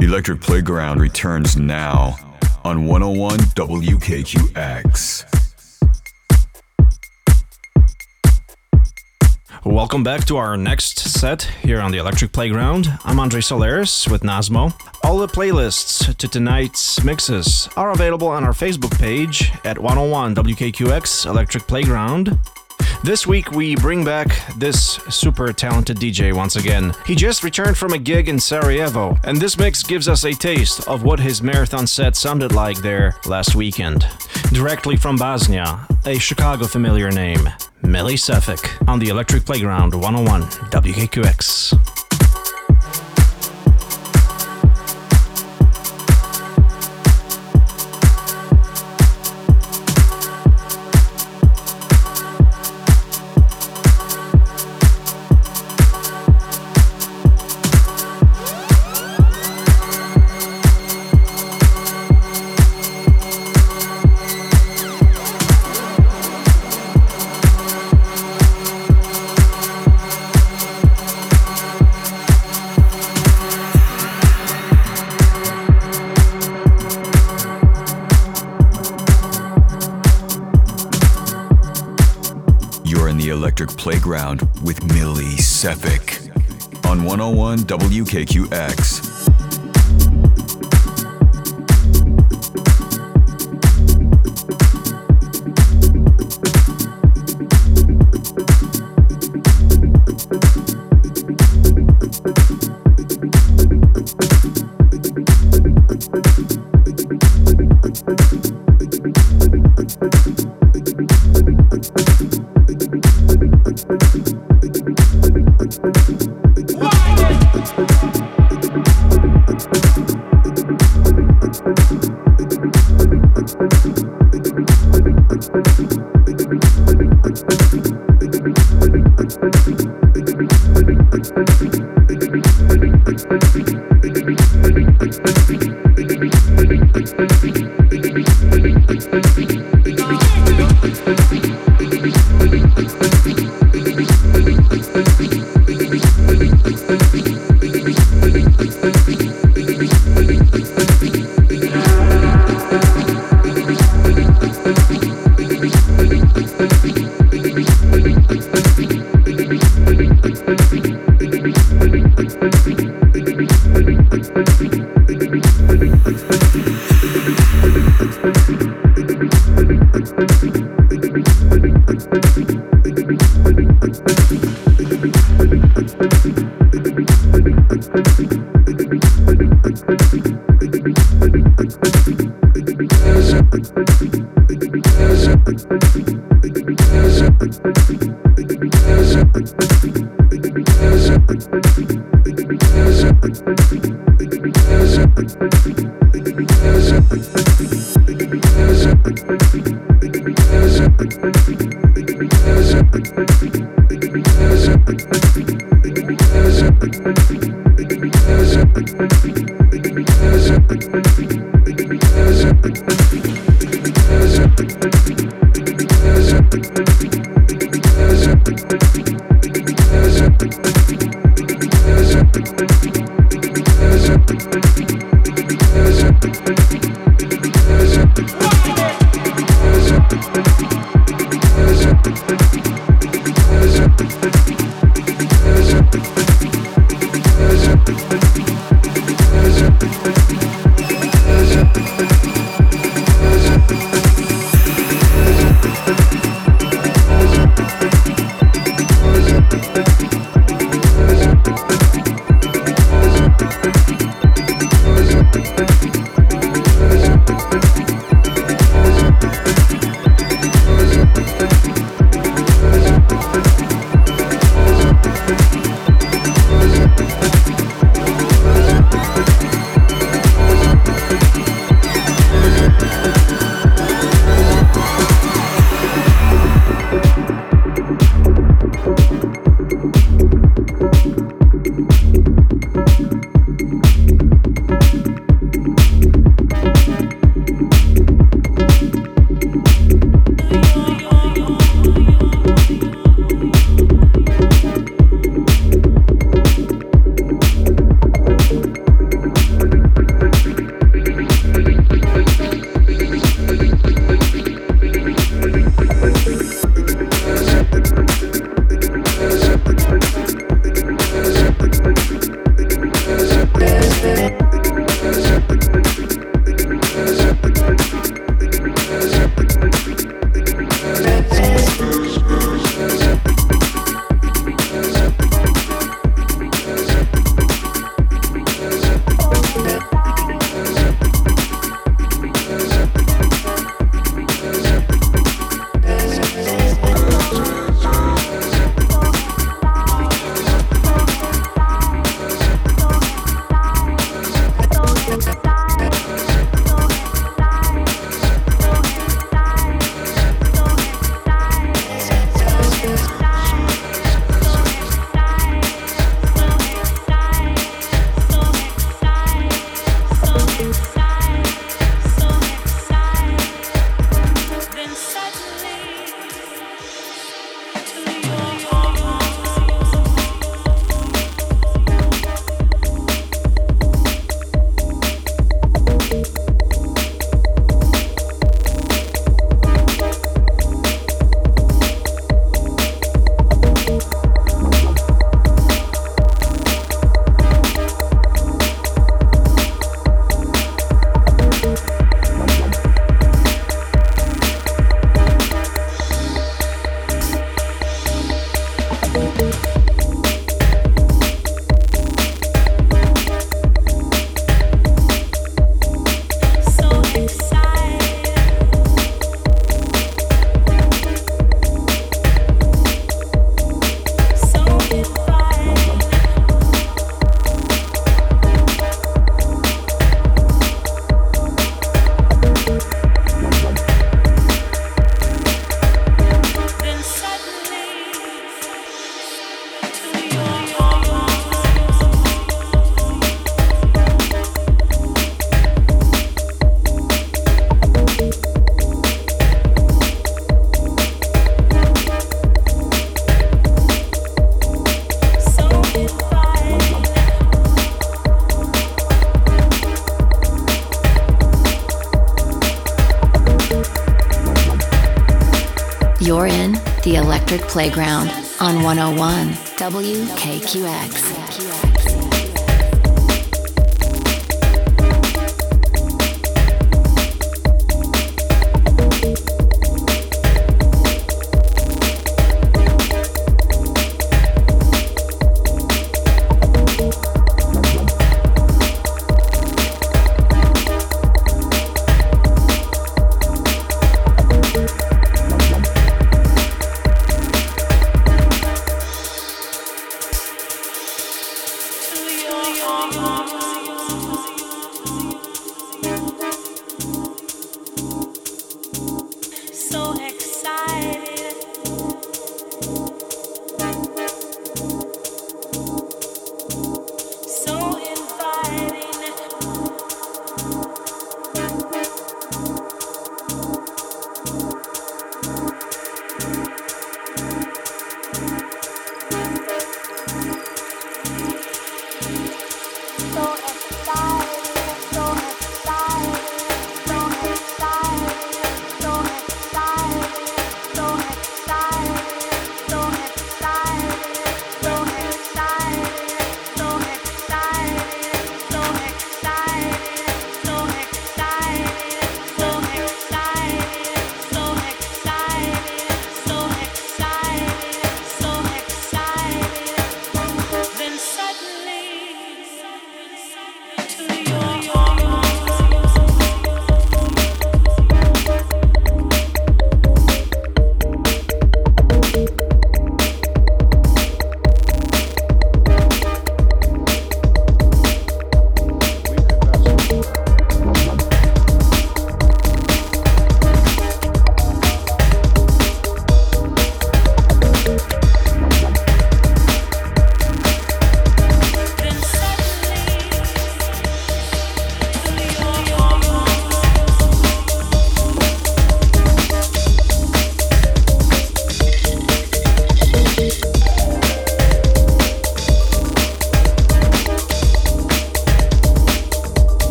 Electric Playground returns now on 101 WKQX. Welcome back to our next set here on the Electric Playground. I'm Andre Solaris with Nasmo. All the playlists to tonight's mixes are available on our Facebook page at 101 WKQX Electric Playground. This week we bring back this super talented DJ once again. He just returned from a gig in Sarajevo, and this mix gives us a taste of what his marathon set sounded like there last weekend. Directly from Bosnia, a Chicago familiar name. Millie Sefik on the Electric Playground 101 WKQX. Playground with Millie Sefik on 101 WKQX. Thank Electric Playground on 101 WKQX. so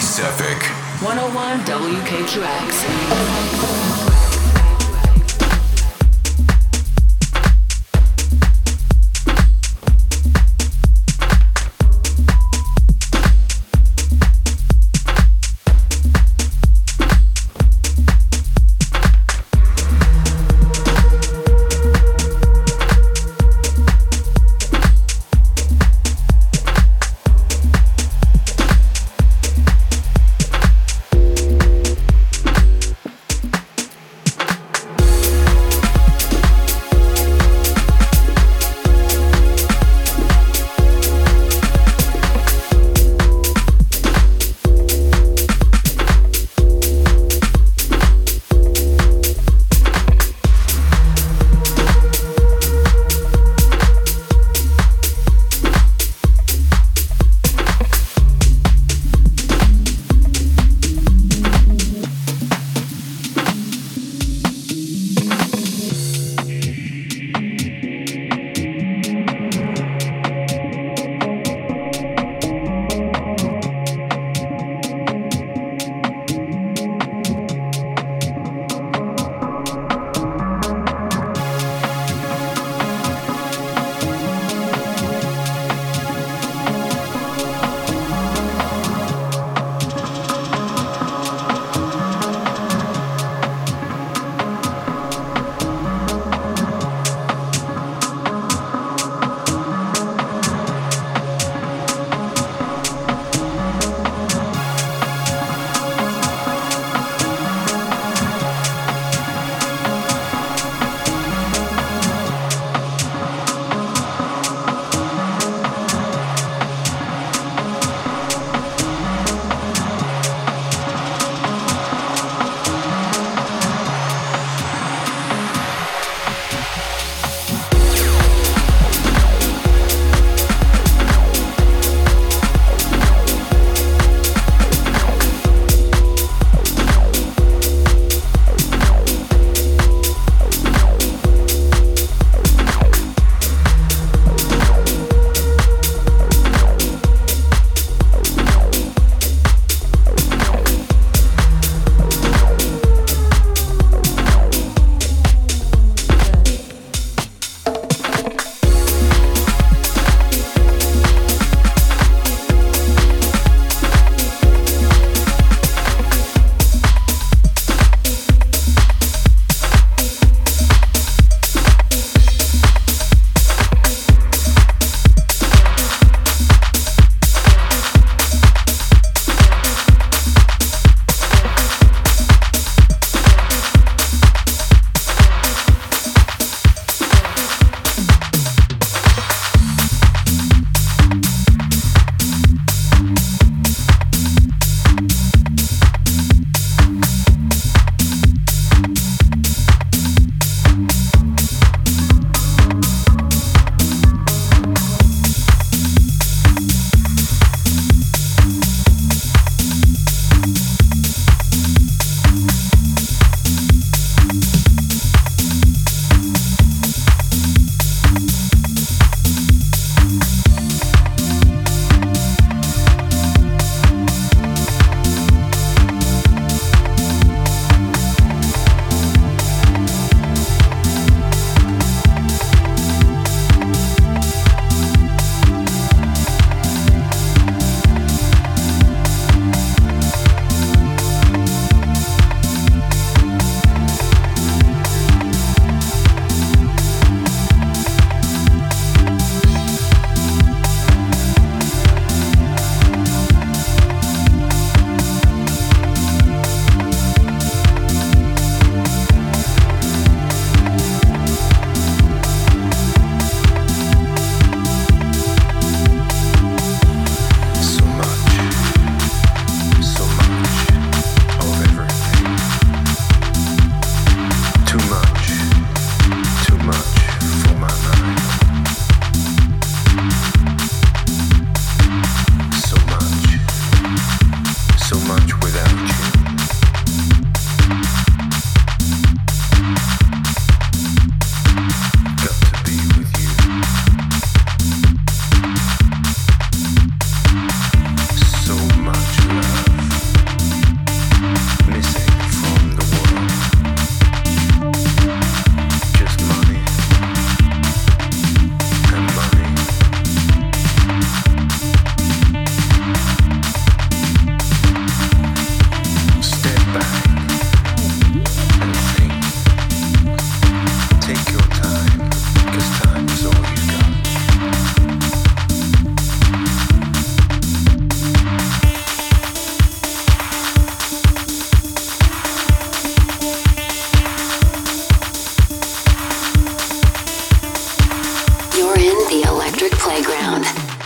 Sefik. 101 WKQX.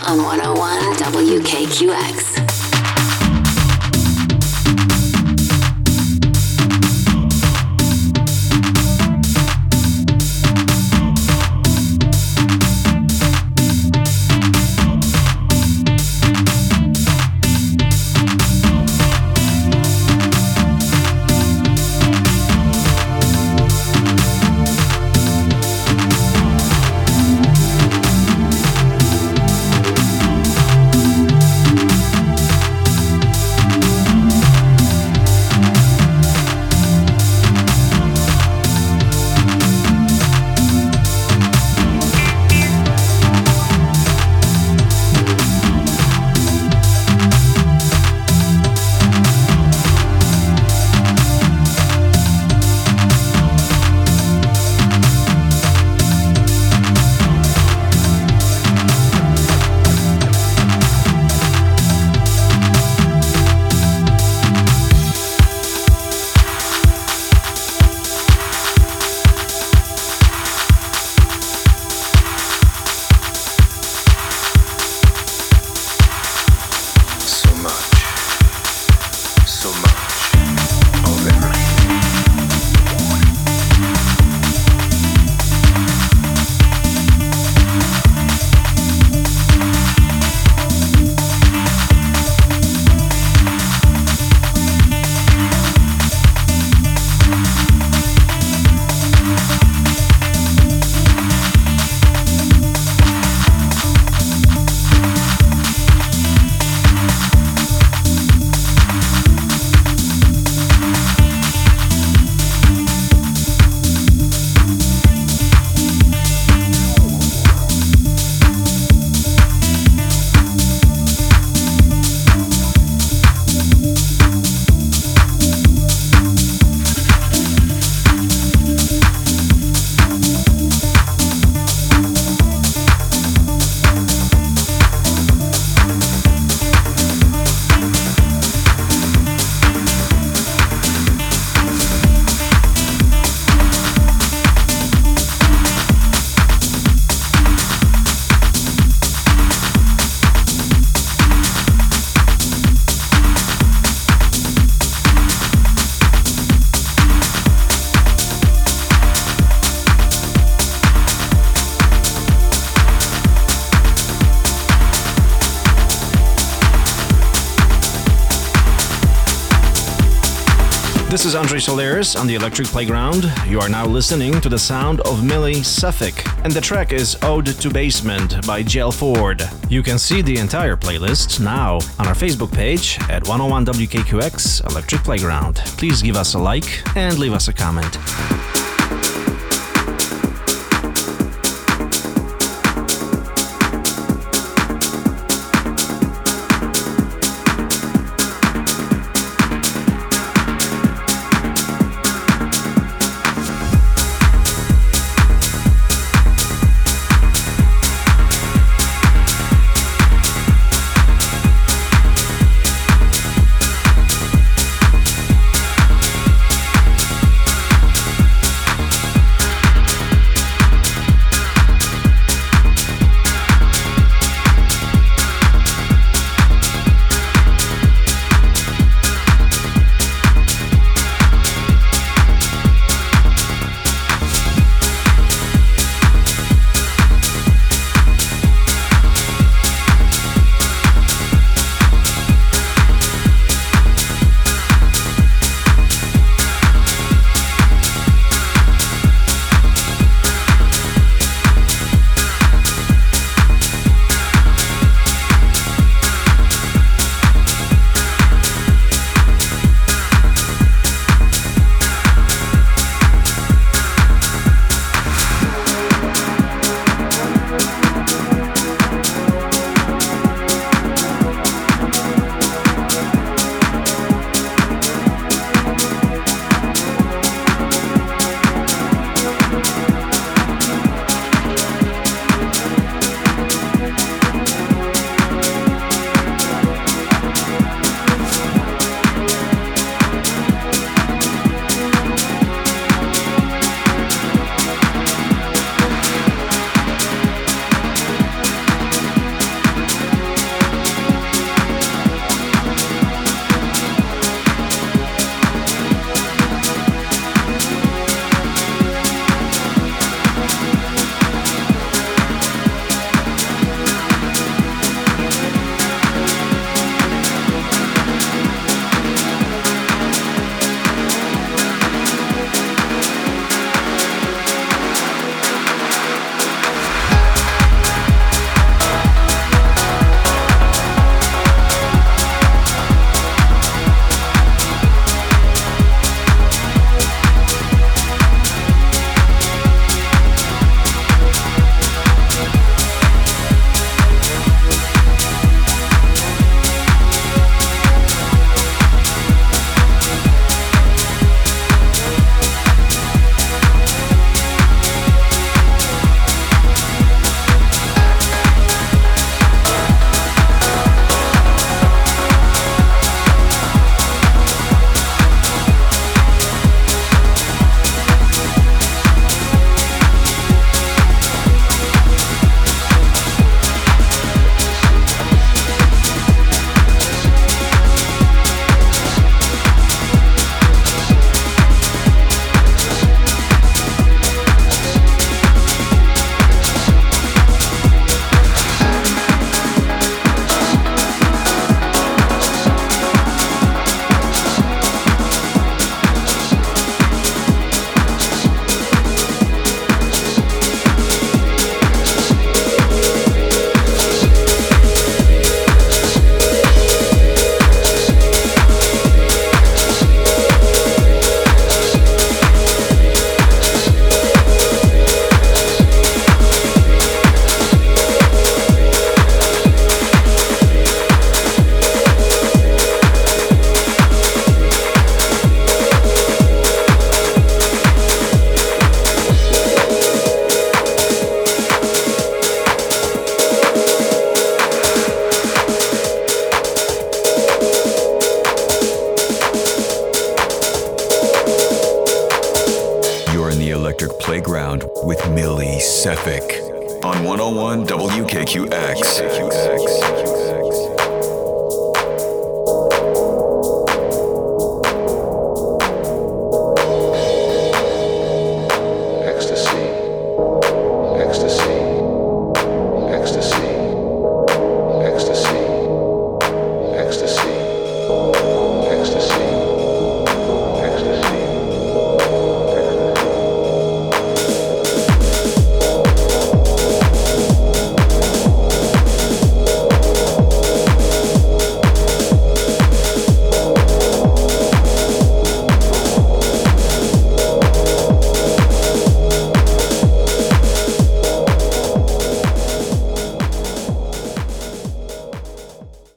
On 101 WKQX. This is Andre Solaris on the Electric Playground. You are now listening to the sound of Millie Sefik, and the track is Ode to Basement by Jill Ford. You can see the entire playlist now on our Facebook page at 101 WKQX Electric Playground. Please give us a like and leave us a comment. Electric Playground with Millie Sefik on 101 WKQX.